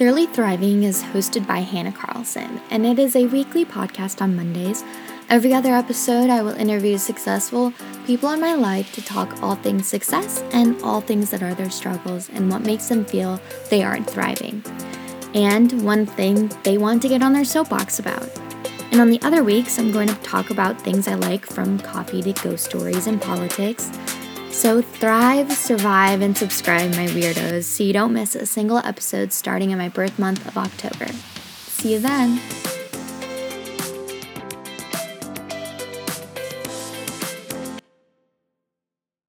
Clearly Thriving is hosted by Hannah Carlson, and it is a weekly podcast on Mondays. Every other episode, I will interview successful people in my life to talk all things success and all things that are their struggles and what makes them feel they aren't thriving. And one thing they want to get on their soapbox about. And on the other weeks, I'm going to talk about things I like from coffee to ghost stories and politics so thrive, survive, and subscribe, my weirdos, so you don't miss a single episode starting in my birth month of October. See you then!